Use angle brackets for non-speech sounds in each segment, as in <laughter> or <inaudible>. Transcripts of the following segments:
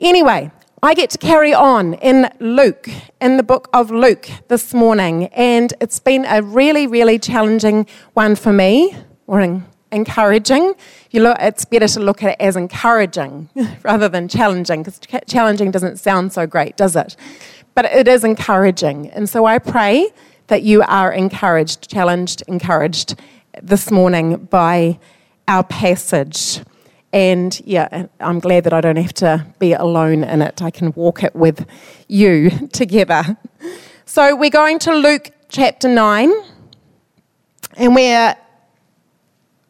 Anyway, I get to carry on in Luke, in the book of Luke this morning, and it's been a really, really challenging one for me, or encouraging. You look, it's better to look at it as encouraging <laughs> rather than challenging, because challenging doesn't sound so great, does it? But it is encouraging. And so I pray that you are encouraged, challenged, encouraged this morning by our passage. And yeah, I'm glad that I don't have to be alone in it. I can walk it with you <laughs> together. So we're going to Luke chapter 9, and we're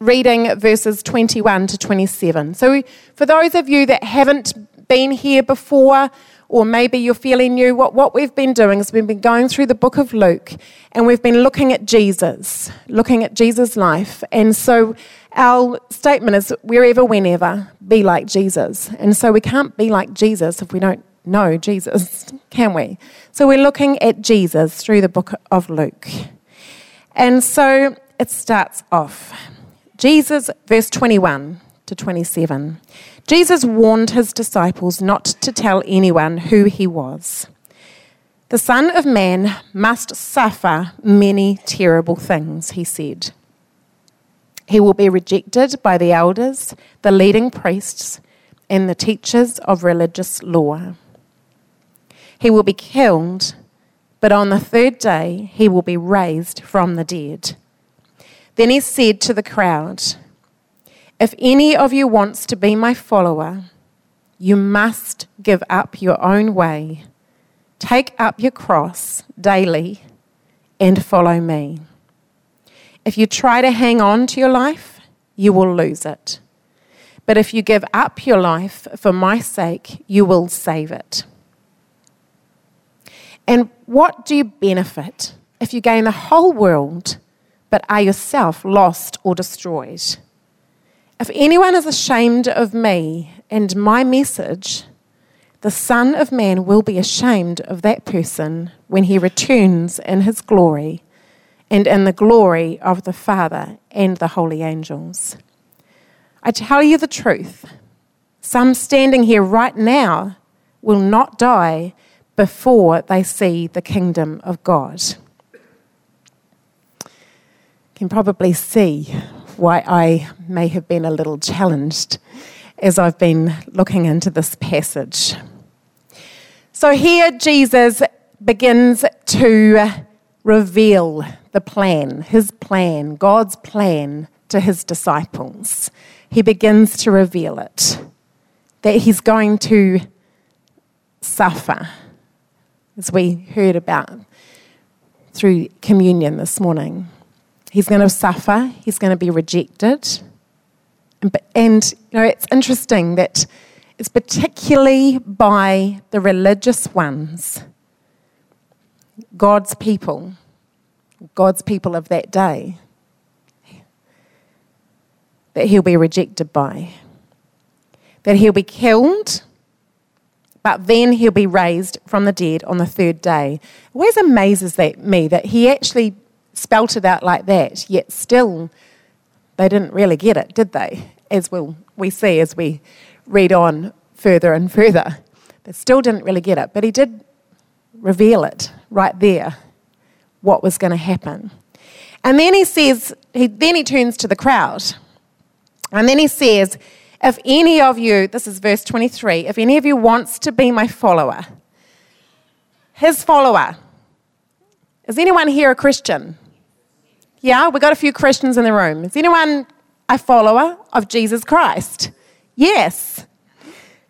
reading verses 21 to 27. So, for those of you that haven't been here before, or maybe you're feeling new, what, what we've been doing is we've been going through the book of Luke and we've been looking at Jesus, looking at Jesus' life. And so our statement is wherever, whenever, be like Jesus. And so we can't be like Jesus if we don't know Jesus, <laughs> can we? So we're looking at Jesus through the book of Luke. And so it starts off. Jesus, verse 21 to 27. Jesus warned his disciples not to tell anyone who he was. The Son of Man must suffer many terrible things, he said. He will be rejected by the elders, the leading priests, and the teachers of religious law. He will be killed, but on the third day he will be raised from the dead. Then he said to the crowd, if any of you wants to be my follower, you must give up your own way, take up your cross daily, and follow me. If you try to hang on to your life, you will lose it. But if you give up your life for my sake, you will save it. And what do you benefit if you gain the whole world but are yourself lost or destroyed? If anyone is ashamed of me and my message, the Son of Man will be ashamed of that person when he returns in his glory and in the glory of the Father and the holy angels. I tell you the truth some standing here right now will not die before they see the kingdom of God. You can probably see why I may have been a little challenged as I've been looking into this passage. So here Jesus begins to reveal the plan, his plan, God's plan to his disciples. He begins to reveal it that he's going to suffer, as we heard about through communion this morning. He's going to suffer, he's going to be rejected. And, and you know, it's interesting that it's particularly by the religious ones, God's people, God's people of that day, that he'll be rejected by. That he'll be killed, but then he'll be raised from the dead on the third day. It always amazes that, me that he actually spelt it out like that, yet still they didn't really get it, did they? As we'll, we see as we read on further and further. They still didn't really get it, but he did reveal it right there, what was going to happen. And then he says, he, then he turns to the crowd, and then he says, if any of you, this is verse 23, if any of you wants to be my follower, his follower, is anyone here a Christian? Yeah, we got a few Christians in the room. Is anyone a follower of Jesus Christ? Yes.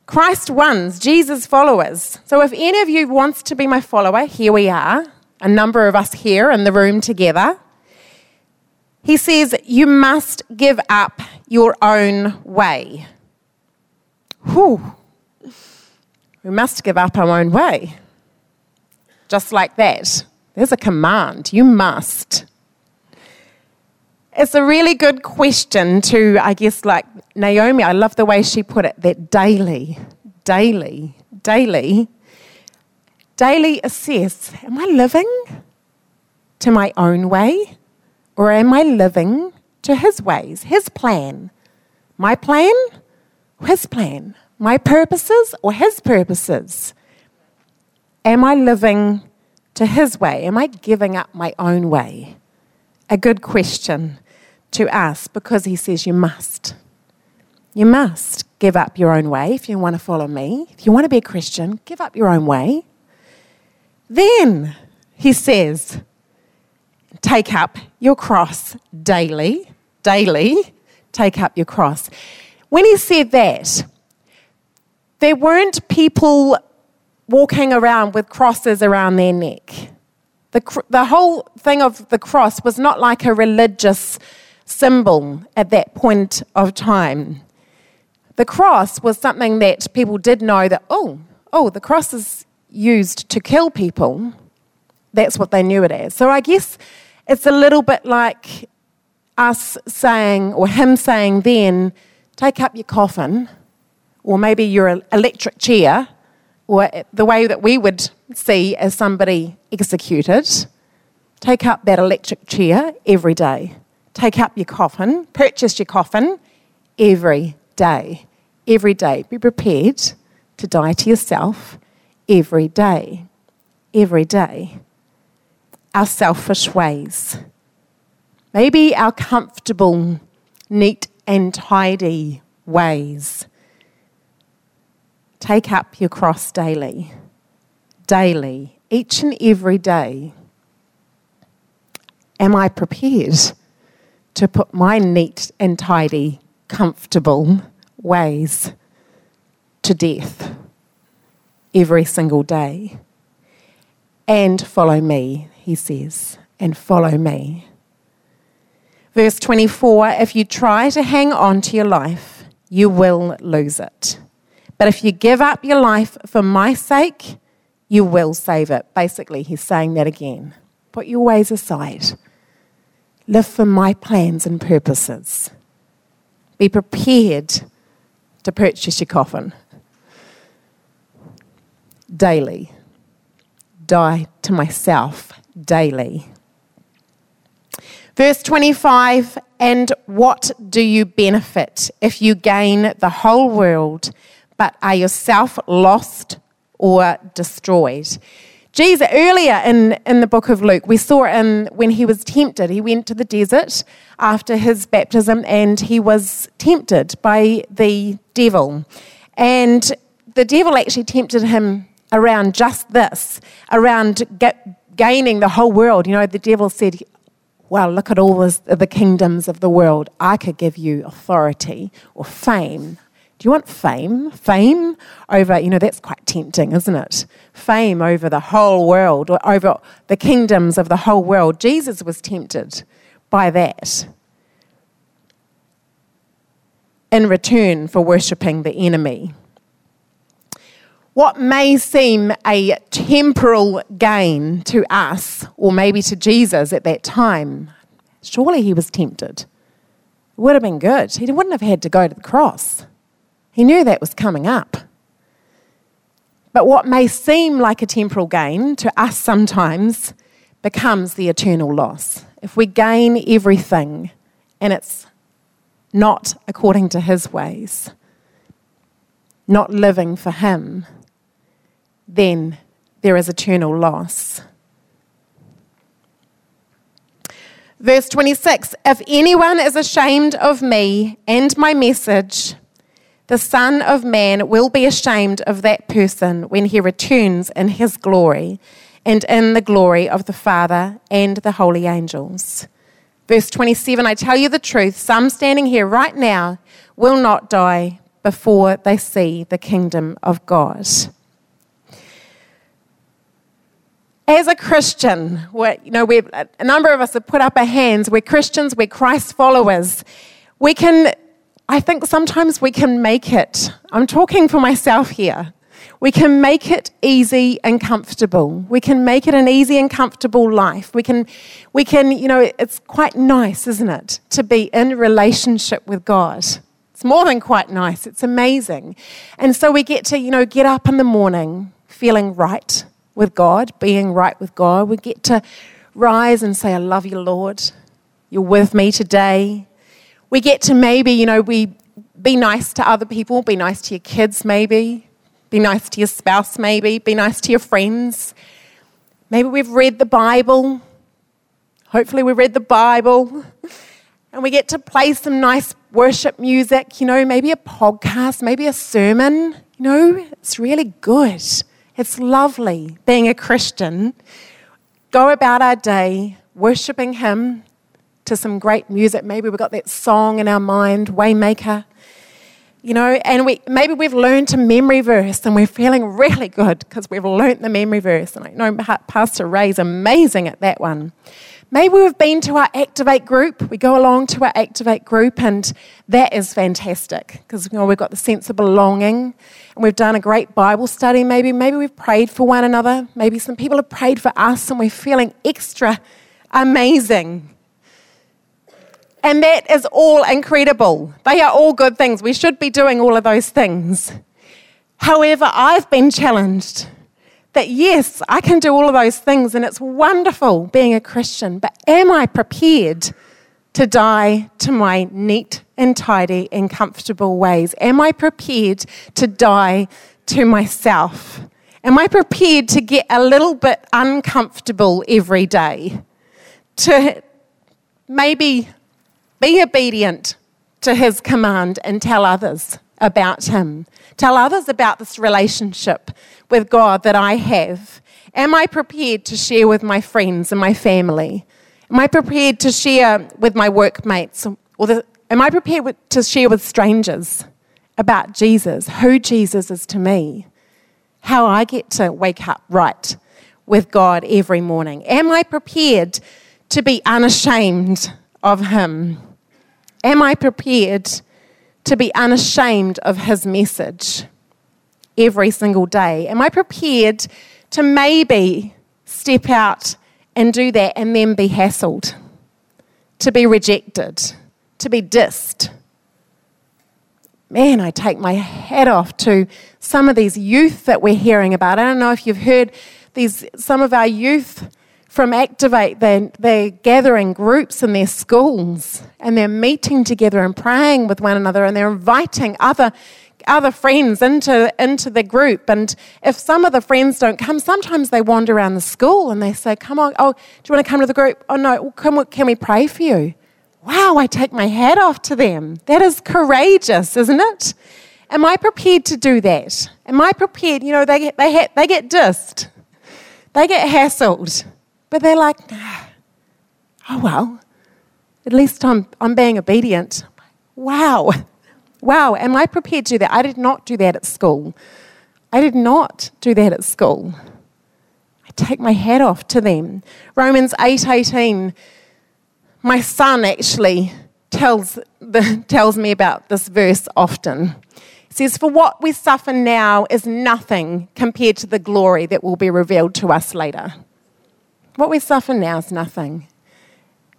Christ ones, Jesus followers. So if any of you wants to be my follower, here we are, a number of us here in the room together. He says, You must give up your own way. Whew. We must give up our own way. Just like that. There's a command. You must. It's a really good question to, I guess, like Naomi. I love the way she put it that daily, daily, daily, daily assess Am I living to my own way or am I living to his ways, his plan? My plan, his plan, my purposes or His purposes? Am I living to His way? Am I giving up my own way? A good question to ask because He says you must. You must give up your own way if you want to follow me. If you want to be a Christian, give up your own way. Then, He says, take up your cross daily, daily, take up your cross. When he said that, there weren't people walking around with crosses around their neck. The, the whole thing of the cross was not like a religious symbol at that point of time. The cross was something that people did know that, oh, oh, the cross is used to kill people. That's what they knew it as. So I guess it's a little bit like us saying, or him saying then, take up your coffin, or maybe your electric chair, or the way that we would see as somebody executed. Take up that electric chair every day. Take up your coffin, purchase your coffin every day. Every day. Be prepared to die to yourself every day. Every day our selfish ways. Maybe our comfortable, neat, and tidy ways. Take up your cross daily, daily, each and every day. Am I prepared to put my neat and tidy, comfortable ways to death every single day? And follow me he says, and follow me. Verse 24 If you try to hang on to your life, you will lose it. But if you give up your life for my sake, you will save it. Basically, he's saying that again. Put your ways aside. Live for my plans and purposes. Be prepared to purchase your coffin daily. Die to myself daily. Verse 25 And what do you benefit if you gain the whole world but are yourself lost or destroyed? Jesus, earlier in, in the book of Luke, we saw in, when he was tempted, he went to the desert after his baptism and he was tempted by the devil. And the devil actually tempted him around just this, around get, gaining the whole world. You know, the devil said, Well, look at all this, the kingdoms of the world. I could give you authority or fame. Do you want fame? Fame over, you know, that's quite tempting, isn't it? Fame over the whole world, or over the kingdoms of the whole world. Jesus was tempted by that in return for worshipping the enemy what may seem a temporal gain to us, or maybe to Jesus at that time, surely he was tempted. It would have been good. He wouldn't have had to go to the cross. He knew that was coming up. But what may seem like a temporal gain to us sometimes becomes the eternal loss. If we gain everything and it's not according to his ways, not living for him, then there is eternal loss. Verse 26 If anyone is ashamed of me and my message, the Son of Man will be ashamed of that person when he returns in his glory and in the glory of the Father and the holy angels. Verse 27 I tell you the truth, some standing here right now will not die before they see the kingdom of God as a Christian, you know, a number of us have put up our hands. We're Christians, we're Christ followers. We can, I think sometimes we can make it. I'm talking for myself here. We can make it easy and comfortable. We can make it an easy and comfortable life. We can, we can, you know, it's quite nice, isn't it, to be in relationship with God. It's more than quite nice. It's amazing. And so we get to, you know, get up in the morning feeling right with God, being right with God. We get to rise and say, I love you, Lord. You're with me today. We get to maybe, you know, we be nice to other people, be nice to your kids, maybe, be nice to your spouse, maybe, be nice to your friends. Maybe we've read the Bible. Hopefully, we read the Bible. <laughs> And we get to play some nice worship music, you know, maybe a podcast, maybe a sermon. You know, it's really good. It's lovely being a Christian. Go about our day worshiping Him to some great music. Maybe we've got that song in our mind, Waymaker. You know, and we maybe we've learned a memory verse and we're feeling really good because we've learned the memory verse. And I know Pastor Ray's amazing at that one. Maybe we've been to our Activate group. We go along to our Activate group, and that is fantastic because you know, we've got the sense of belonging and we've done a great Bible study. Maybe, maybe we've prayed for one another. Maybe some people have prayed for us, and we're feeling extra amazing. And that is all incredible. They are all good things. We should be doing all of those things. However, I've been challenged that yes, I can do all of those things and it's wonderful being a Christian, but am I prepared to die to my neat and tidy and comfortable ways? Am I prepared to die to myself? Am I prepared to get a little bit uncomfortable every day? To maybe be obedient to his command and tell others about him? Tell others about this relationship with God that I have? Am I prepared to share with my friends and my family? Am I prepared to share with my workmates? Or the, am I prepared to share with strangers about Jesus, who Jesus is to me, how I get to wake up right with God every morning? Am I prepared to be unashamed of Him? Am I prepared to be unashamed of His message? every single day? Am I prepared to maybe step out and do that and then be hassled, to be rejected, to be dissed? Man, I take my hat off to some of these youth that we're hearing about. I don't know if you've heard these, some of our youth from Activate, they're, they're, gathering groups in their schools and they're meeting together and praying with one another and they're inviting other other friends into, into the group. And if some of the friends don't come, sometimes they wander around the school and they say, Come on, oh, do you want to come to the group? Oh, no, can we, can we pray for you? Wow, I take my hat off to them. That is courageous, isn't it? Am I prepared to do that? Am I prepared? You know, they get, they, ha- they get dissed, they get hassled, but they're like, oh, well, at least I'm, I'm being obedient. Wow, Wow, am I prepared to do that? I did not do that at school. I did not do that at school. I take my hat off to them. Romans 8:18. my son actually tells, the, tells me about this verse often. It says, For what we suffer now is nothing compared to the glory that will be revealed to us later. What we suffer now is nothing.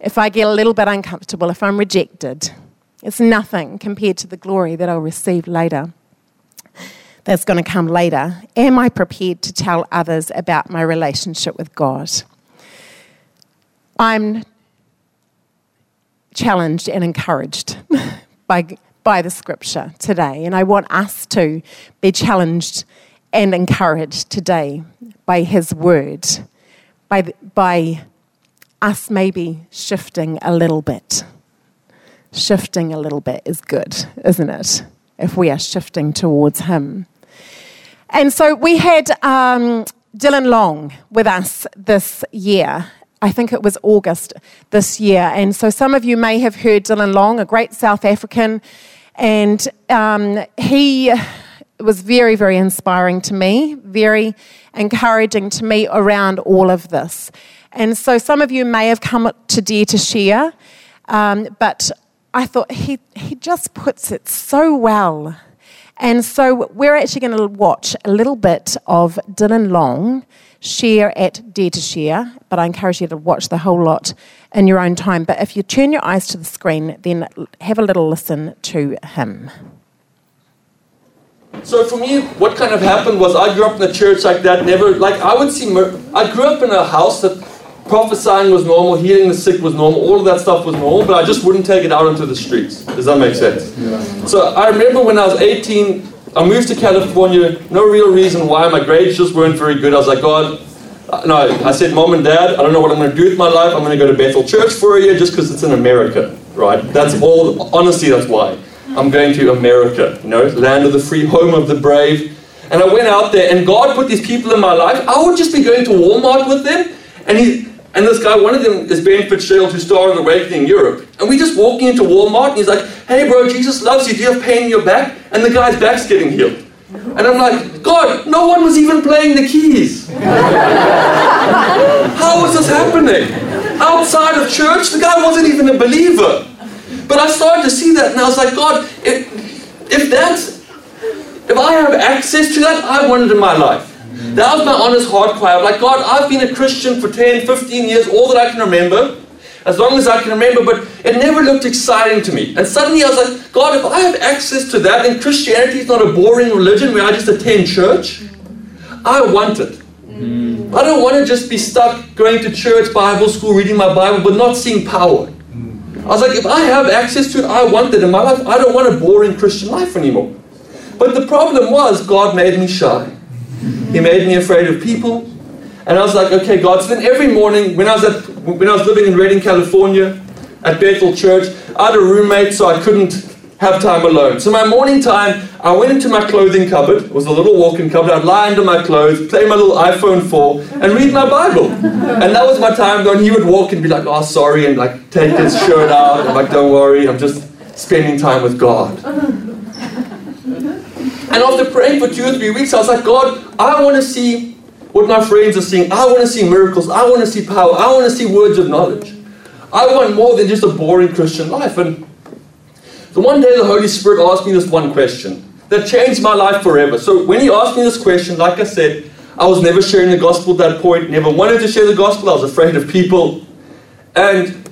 If I get a little bit uncomfortable, if I'm rejected, it's nothing compared to the glory that I'll receive later. That's going to come later. Am I prepared to tell others about my relationship with God? I'm challenged and encouraged <laughs> by, by the scripture today, and I want us to be challenged and encouraged today by His word, by, by us maybe shifting a little bit shifting a little bit is good, isn't it? If we are shifting towards Him. And so we had um, Dylan Long with us this year. I think it was August this year. And so some of you may have heard Dylan Long, a great South African. And um, he was very, very inspiring to me, very encouraging to me around all of this. And so some of you may have come to Dare to Share, um, but I thought he, he just puts it so well. And so we're actually going to watch a little bit of Dylan Long share at Dare to Share, but I encourage you to watch the whole lot in your own time. But if you turn your eyes to the screen, then have a little listen to him. So for me, what kind of happened was I grew up in a church like that. Never like I would see. I grew up in a house that prophesying was normal, healing the sick was normal, all of that stuff was normal, but I just wouldn't take it out into the streets. Does that make sense? Yeah. So I remember when I was 18, I moved to California, no real reason why, my grades just weren't very good. I was like, God, uh, no, I said, Mom and Dad, I don't know what I'm going to do with my life. I'm going to go to Bethel Church for a year just because it's in America, right? That's all, honestly, that's why. I'm going to America, you know, land of the free, home of the brave. And I went out there, and God put these people in my life. I would just be going to Walmart with them, and he, and this guy, one of them is Ben Fitzgerald, who started Awakening Europe. And we just walking into Walmart, and he's like, "Hey, bro, Jesus loves you. Do you have pain in your back?" And the guy's back's getting healed. And I'm like, God, no one was even playing the keys. <laughs> How was this happening? Outside of church, the guy wasn't even a believer. But I started to see that, and I was like, God, if, if that's, if I have access to that, I want it in my life. That was my honest heart cry. I'm like, God, I've been a Christian for 10, 15 years, all that I can remember, as long as I can remember, but it never looked exciting to me. And suddenly I was like, God, if I have access to that, then Christianity is not a boring religion where I just attend church, I want it. Mm. I don't want to just be stuck going to church, Bible school, reading my Bible, but not seeing power. I was like, if I have access to it, I want it in my life. I don't want a boring Christian life anymore. But the problem was, God made me shy. He made me afraid of people. And I was like, okay, God. So then every morning, when I was, at, when I was living in Redding, California, at Bethel Church, I had a roommate, so I couldn't have time alone. So my morning time, I went into my clothing cupboard. It was a little walk-in cupboard. I'd lie under my clothes, play my little iPhone 4, and read my Bible. And that was my time when he would walk and be like, oh, sorry, and like take his shirt out. I'm like, don't worry, I'm just spending time with God. And after praying for two or three weeks, I was like, God, I want to see what my friends are seeing. I want to see miracles. I want to see power. I want to see words of knowledge. I want more than just a boring Christian life. And so one day the Holy Spirit asked me this one question that changed my life forever. So when he asked me this question, like I said, I was never sharing the gospel at that point, never wanted to share the gospel, I was afraid of people. And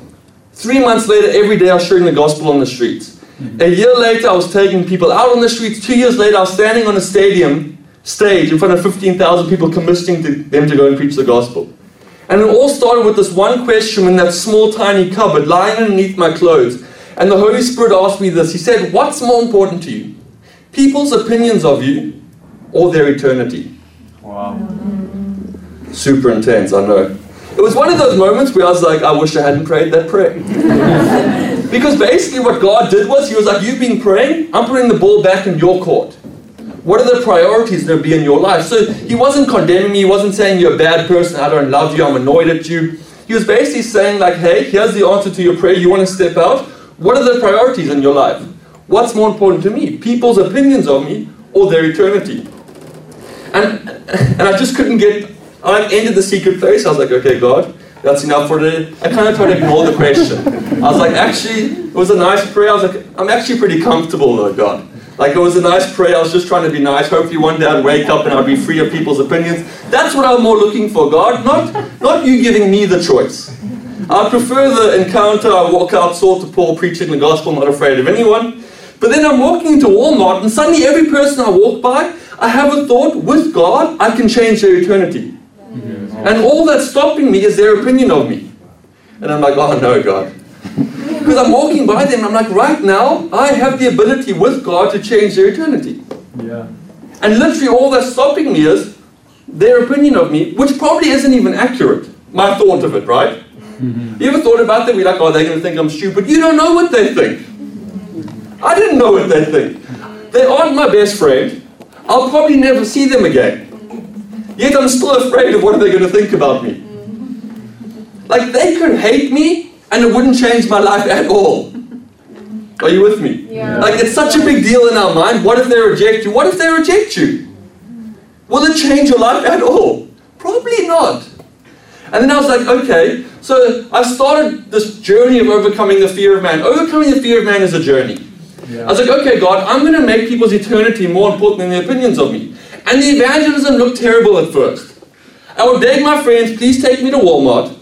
three months later, every day I was sharing the gospel on the streets. Mm-hmm. A year later, I was taking people out on the streets. Two years later, I was standing on a stadium stage in front of 15,000 people, commissioning to them to go and preach the gospel. And it all started with this one question in that small, tiny cupboard lying underneath my clothes. And the Holy Spirit asked me this. He said, What's more important to you? People's opinions of you or their eternity? Wow. Super intense, I know. It was one of those moments where I was like, I wish I hadn't prayed that prayer. <laughs> because basically, what God did was, He was like, You've been praying, I'm putting the ball back in your court. What are the priorities that be in your life? So He wasn't condemning me, He wasn't saying you're a bad person, I don't love you, I'm annoyed at you. He was basically saying, like, hey, here's the answer to your prayer. You want to step out? What are the priorities in your life? What's more important to me? People's opinions of me or their eternity? And, and I just couldn't get, I ended the secret place. I was like, okay, God, that's enough for today. I kind of tried to ignore the question. I was like, actually, it was a nice prayer. I was like, I'm actually pretty comfortable though, God. Like it was a nice prayer. I was just trying to be nice. Hopefully one day I'd wake up and I'd be free of people's opinions. That's what I'm more looking for, God. Not, not you giving me the choice. I prefer the encounter. I walk out, sword to Paul, preaching the gospel, not afraid of anyone. But then I'm walking into Walmart, and suddenly every person I walk by, I have a thought with God, I can change their eternity. And all that's stopping me is their opinion of me. And I'm like, oh no, God. <laughs> Because I'm walking by them, I'm like, right now, I have the ability with God to change their eternity. Yeah. And literally, all that's stopping me is their opinion of me, which probably isn't even accurate. My thought of it, right? Mm-hmm. You ever thought about that? We're like, oh, they're going to think I'm stupid. You don't know what they think. I didn't know what they think. They aren't my best friend. I'll probably never see them again. Yet I'm still afraid of what they're going to think about me. Like, they could hate me and it wouldn't change my life at all. Are you with me? Yeah. Like, it's such a big deal in our mind. What if they reject you? What if they reject you? Will it change your life at all? Probably not. And then I was like, okay, so I started this journey of overcoming the fear of man. Overcoming the fear of man is a journey. Yeah. I was like, okay, God, I'm going to make people's eternity more important than their opinions of me. And the evangelism looked terrible at first. I would beg my friends, please take me to Walmart.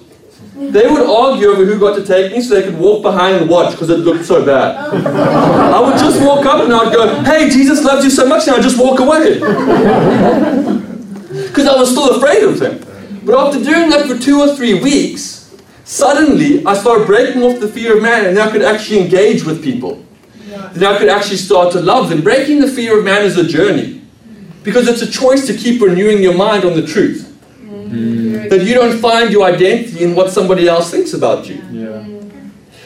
They would argue over who got to take me so they could walk behind and watch because it looked so bad. <laughs> I would just walk up and I'd go, hey, Jesus loves you so much, and I'd just walk away. <laughs> Because I was still afraid of them. But after doing that for two or three weeks, suddenly I started breaking off the fear of man and I could actually engage with people. Yeah. Then I could actually start to love them. Breaking the fear of man is a journey because it's a choice to keep renewing your mind on the truth. Mm. That you don't find your identity in what somebody else thinks about you. Yeah.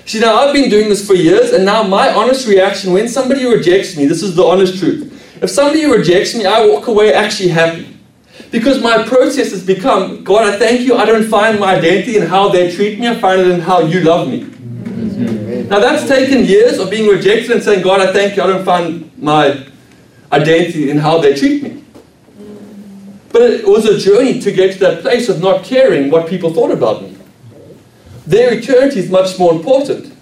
See, now I've been doing this for years, and now my honest reaction when somebody rejects me, this is the honest truth. If somebody rejects me, I walk away actually happy. Because my process has become, God, I thank you. I don't find my identity in how they treat me, I find it in how you love me. Now that's taken years of being rejected and saying, God, I thank you. I don't find my identity in how they treat me. But it was a journey to get to that place of not caring what people thought about me. Their eternity is much more important.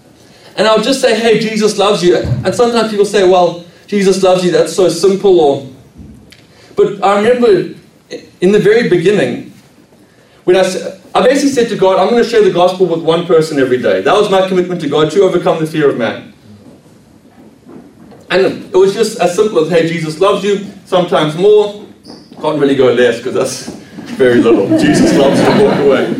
And I'll just say, hey, Jesus loves you. And sometimes people say, well, Jesus loves you, that's so simple. Or, But I remember in the very beginning, when I, I basically said to God, I'm going to share the gospel with one person every day. That was my commitment to God to overcome the fear of man. And it was just as simple as, hey, Jesus loves you, sometimes more. Can't really go less because that's very little. <laughs> Jesus loves to walk away.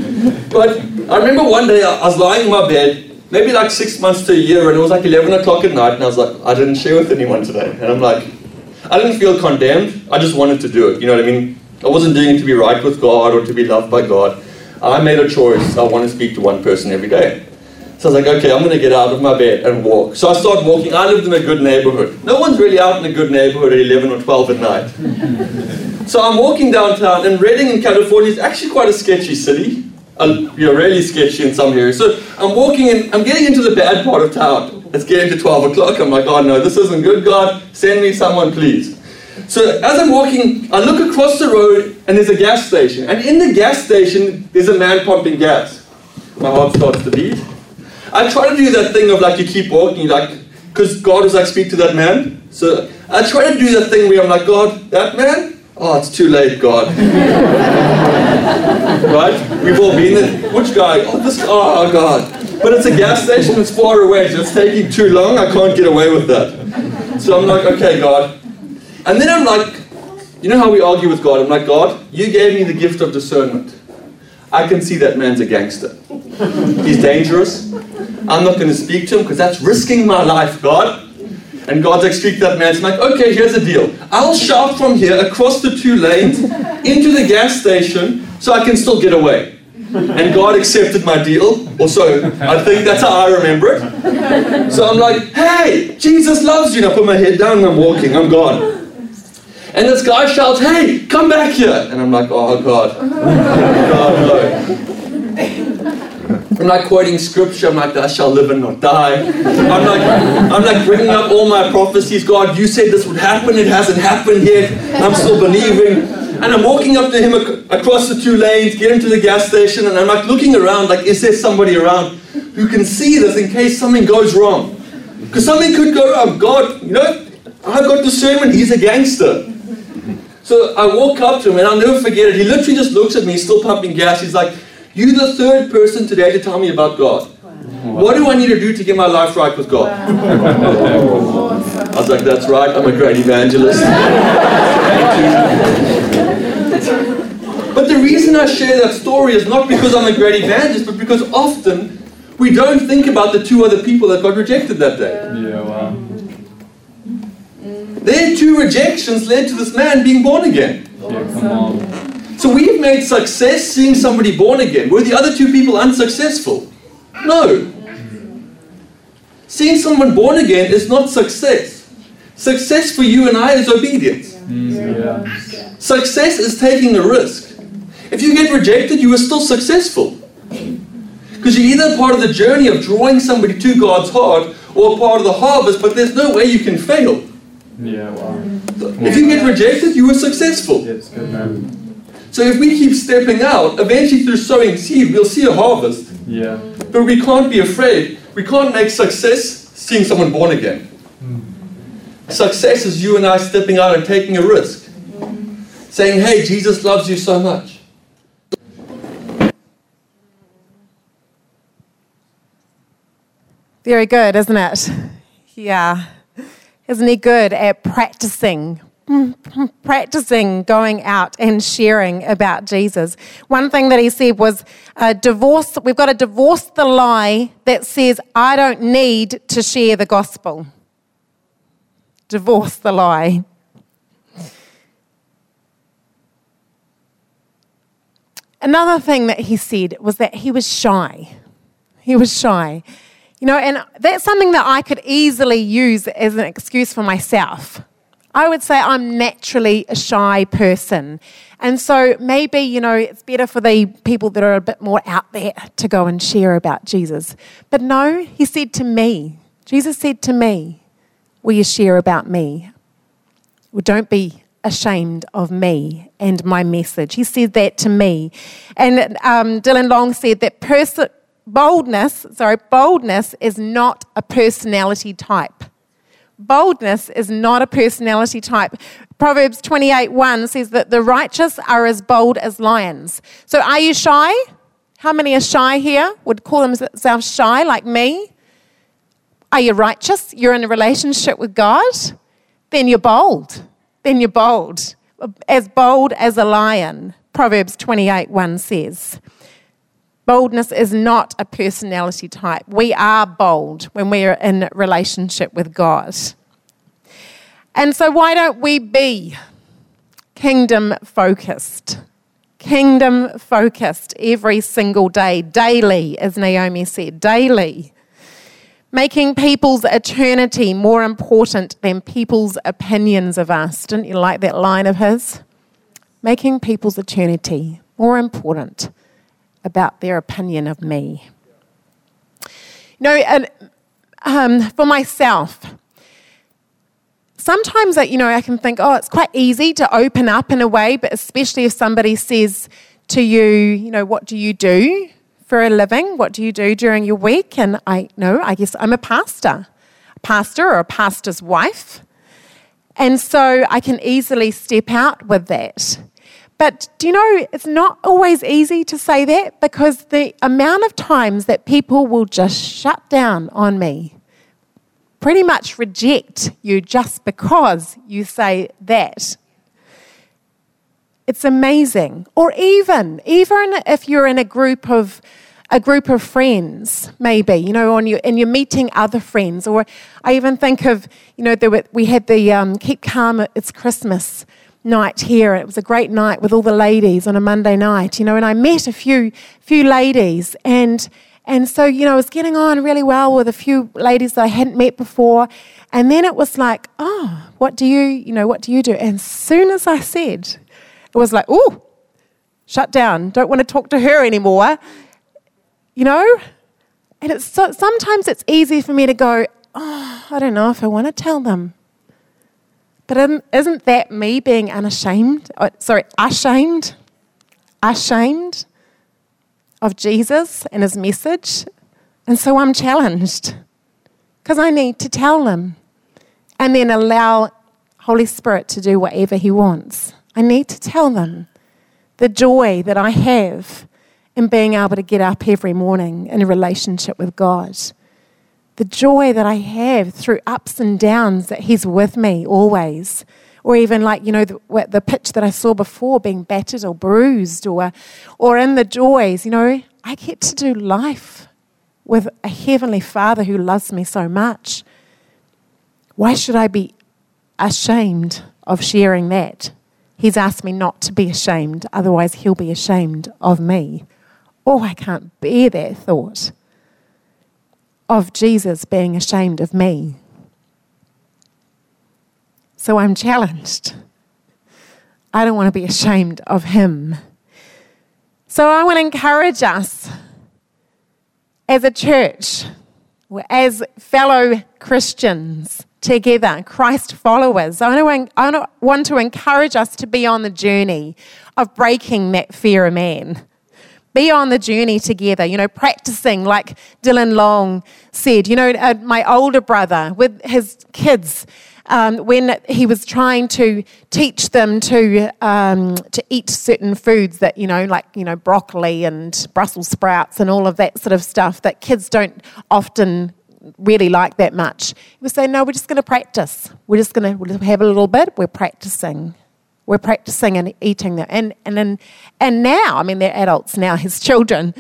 But I remember one day I was lying in my bed, maybe like six months to a year, and it was like 11 o'clock at night, and I was like, I didn't share with anyone today. And I'm like, I didn't feel condemned. I just wanted to do it. You know what I mean? I wasn't doing it to be right with God or to be loved by God. I made a choice. I want to speak to one person every day. So I was like, okay, I'm going to get out of my bed and walk. So I start walking. I lived in a good neighborhood. No one's really out in a good neighborhood at 11 or 12 at night. <laughs> so I'm walking downtown, and Redding in California is actually quite a sketchy city. Uh, you know, really sketchy in some areas. So I'm walking in, I'm getting into the bad part of town. It's getting to 12 o'clock. I'm like, oh no, this isn't good. God, send me someone, please. So as I'm walking, I look across the road and there's a gas station. And in the gas station, there's a man pumping gas. My heart starts to beat. I try to do that thing of like you keep walking, like, because God was like, speak to that man. So I try to do that thing where I'm like, God, that man? Oh, it's too late, God. <laughs> right? We've all been there. Which guy? Oh, this Oh, God. But it's a gas station, it's far away, so it's taking too long. I can't get away with that. So I'm like, okay, God, and then I'm like, you know how we argue with God? I'm like, God, you gave me the gift of discernment. I can see that man's a gangster. He's dangerous. I'm not going to speak to him because that's risking my life, God. And God's like, speak that man. I'm like, okay, here's the deal. I'll shout from here across the two lanes into the gas station so I can still get away. And God accepted my deal. Or so I think that's how I remember it. So I'm like, hey, Jesus loves you. And I put my head down and I'm walking. I'm gone. And this guy shouts, hey, come back here. And I'm like, oh <laughs> God. No. I'm like quoting scripture. I'm like, thou shalt live and not die. I'm like, I'm like bringing up all my prophecies. God, you said this would happen. It hasn't happened yet. I'm still believing. And I'm walking up to him ac- across the two lanes, get into the gas station, and I'm like looking around, like, is there somebody around who can see this in case something goes wrong? Because something could go wrong. God, you know, I've got discernment. He's a gangster. So I walk up to him and I'll never forget it. He literally just looks at me, still pumping gas. He's like, You're the third person today to tell me about God. Wow. What do I need to do to get my life right with God? Wow. I was like, That's right, I'm a great evangelist. but the reason I share that story is not because I'm a great evangelist, but because often we don't think about the two other people that got rejected that day. Yeah, wow. Their two rejections led to this man being born again. Yeah, so we've made success seeing somebody born again. Were the other two people unsuccessful? No. Seeing someone born again is not success. Success for you and I is obedience. Mm, yeah. Success is taking a risk. If you get rejected, you are still successful. Because you're either part of the journey of drawing somebody to God's heart or part of the harvest, but there's no way you can fail. Yeah, wow. If you get rejected, you were successful. Yes, good man. So if we keep stepping out, eventually through sowing seed, we'll see a harvest. Yeah. But we can't be afraid. We can't make success seeing someone born again. Mm. Success is you and I stepping out and taking a risk. Mm. Saying, hey, Jesus loves you so much. Very good, isn't it? Yeah. Isn't he good at practicing practicing going out and sharing about Jesus. One thing that he said was, uh, divorce, we've got to divorce the lie that says, I don't need to share the gospel. Divorce the lie. Another thing that he said was that he was shy. He was shy. You know, and that's something that I could easily use as an excuse for myself. I would say I'm naturally a shy person. And so maybe, you know, it's better for the people that are a bit more out there to go and share about Jesus. But no, he said to me, Jesus said to me, Will you share about me? Well, don't be ashamed of me and my message. He said that to me. And um, Dylan Long said that person boldness, sorry, boldness is not a personality type. Boldness is not a personality type. Proverbs 28 1 says that the righteous are as bold as lions. So, are you shy? How many are shy here? Would call themselves shy like me? Are you righteous? You're in a relationship with God? Then you're bold. Then you're bold. As bold as a lion, Proverbs 28 1 says. Boldness is not a personality type. We are bold when we are in relationship with God. And so, why don't we be kingdom focused? Kingdom focused every single day, daily, as Naomi said, daily. Making people's eternity more important than people's opinions of us. Didn't you like that line of his? Making people's eternity more important about their opinion of me. You know, and, um, for myself, sometimes you know I can think, oh, it's quite easy to open up in a way, but especially if somebody says to you, you know, what do you do for a living? What do you do during your week? And I know, I guess I'm a pastor, a pastor or a pastor's wife. And so I can easily step out with that. But do you know, it's not always easy to say that because the amount of times that people will just shut down on me, pretty much reject you just because you say that. It's amazing. Or even, even if you're in a group of a group of friends, maybe, you know, on your, and you're meeting other friends. Or I even think of, you know, were, we had the um, Keep Calm, It's Christmas night here. It was a great night with all the ladies on a Monday night, you know, and I met a few few ladies and and so, you know, I was getting on really well with a few ladies that I hadn't met before. And then it was like, oh, what do you, you know, what do you do? And as soon as I said, it was like, oh, shut down. Don't want to talk to her anymore. You know? And it's so, sometimes it's easy for me to go, oh, I don't know if I want to tell them. But isn't that me being unashamed? Oh, sorry, ashamed? Ashamed of Jesus and his message? And so I'm challenged because I need to tell them and then allow Holy Spirit to do whatever he wants. I need to tell them the joy that I have in being able to get up every morning in a relationship with God the joy that I have through ups and downs that He's with me always. Or even like, you know, the, the pitch that I saw before being battered or bruised, or, or in the joys, you know, I get to do life with a Heavenly Father who loves me so much. Why should I be ashamed of sharing that? He's asked me not to be ashamed, otherwise, He'll be ashamed of me. Oh, I can't bear that thought of Jesus being ashamed of me. So I'm challenged. I don't want to be ashamed of him. So I want to encourage us as a church, as fellow Christians together, Christ followers. I want to encourage us to be on the journey of breaking that fear of man be on the journey together, you know, practicing, like Dylan Long said. You know, uh, my older brother with his kids, um, when he was trying to teach them to um, to eat certain foods that you know, like you know, broccoli and Brussels sprouts and all of that sort of stuff that kids don't often really like that much. He would say, No, we're just going to practice. We're just going to have a little bit. We're practicing. We're practicing and eating them. And, and, and, and now, I mean, they're adults now, his children,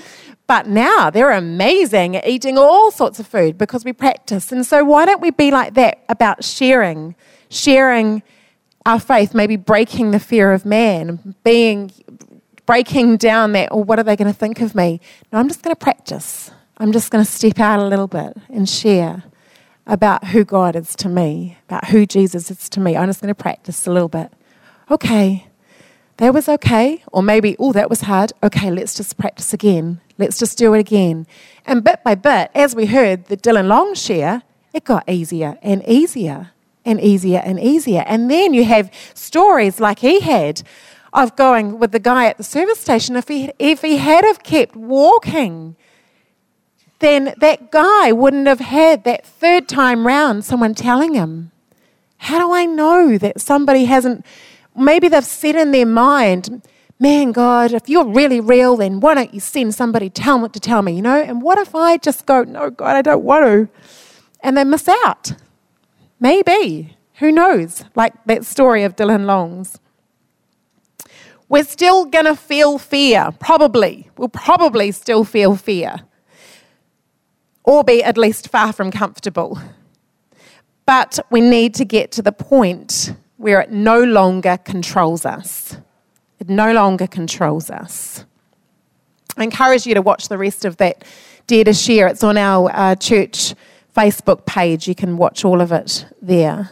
but now they're amazing at eating all sorts of food because we practice. And so, why don't we be like that about sharing, sharing our faith, maybe breaking the fear of man, being breaking down that, or oh, what are they going to think of me? No, I'm just going to practice. I'm just going to step out a little bit and share about who God is to me, about who Jesus is to me. I'm just going to practice a little bit. Okay, that was okay. Or maybe, oh, that was hard. Okay, let's just practice again. Let's just do it again. And bit by bit, as we heard the Dylan Long share, it got easier and easier and easier and easier. And then you have stories like he had of going with the guy at the service station. If he, if he had have kept walking, then that guy wouldn't have had that third time round someone telling him. How do I know that somebody hasn't, maybe they've said in their mind, man, God, if you're really real, then why don't you send somebody tell me, to tell me, you know? And what if I just go, no, God, I don't want to? And they miss out. Maybe. Who knows? Like that story of Dylan Long's. We're still going to feel fear, probably. We'll probably still feel fear, or be at least far from comfortable. But we need to get to the point where it no longer controls us. It no longer controls us. I encourage you to watch the rest of that Dare to Share. It's on our uh, church Facebook page. You can watch all of it there.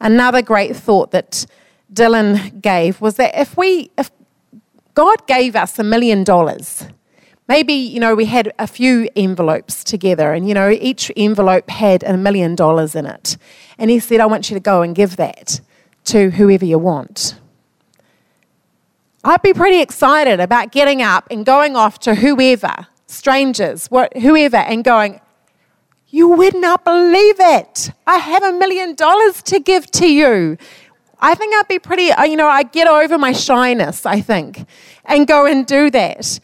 Another great thought that Dylan gave was that if we, if God gave us a million dollars, maybe, you know, we had a few envelopes together and, you know, each envelope had a million dollars in it. And he said, I want you to go and give that to whoever you want. I'd be pretty excited about getting up and going off to whoever, strangers, whoever, and going, You would not believe it. I have a million dollars to give to you. I think I'd be pretty, uh, you know, I'd get over my shyness, I think, and go and do that.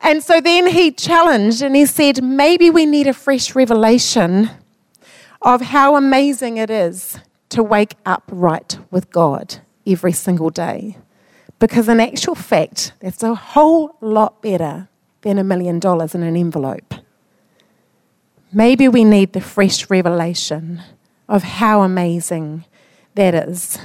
And so then he challenged and he said, maybe we need a fresh revelation of how amazing it is to wake up right with God every single day. Because in actual fact, that's a whole lot better than a million dollars in an envelope. Maybe we need the fresh revelation of how amazing that is.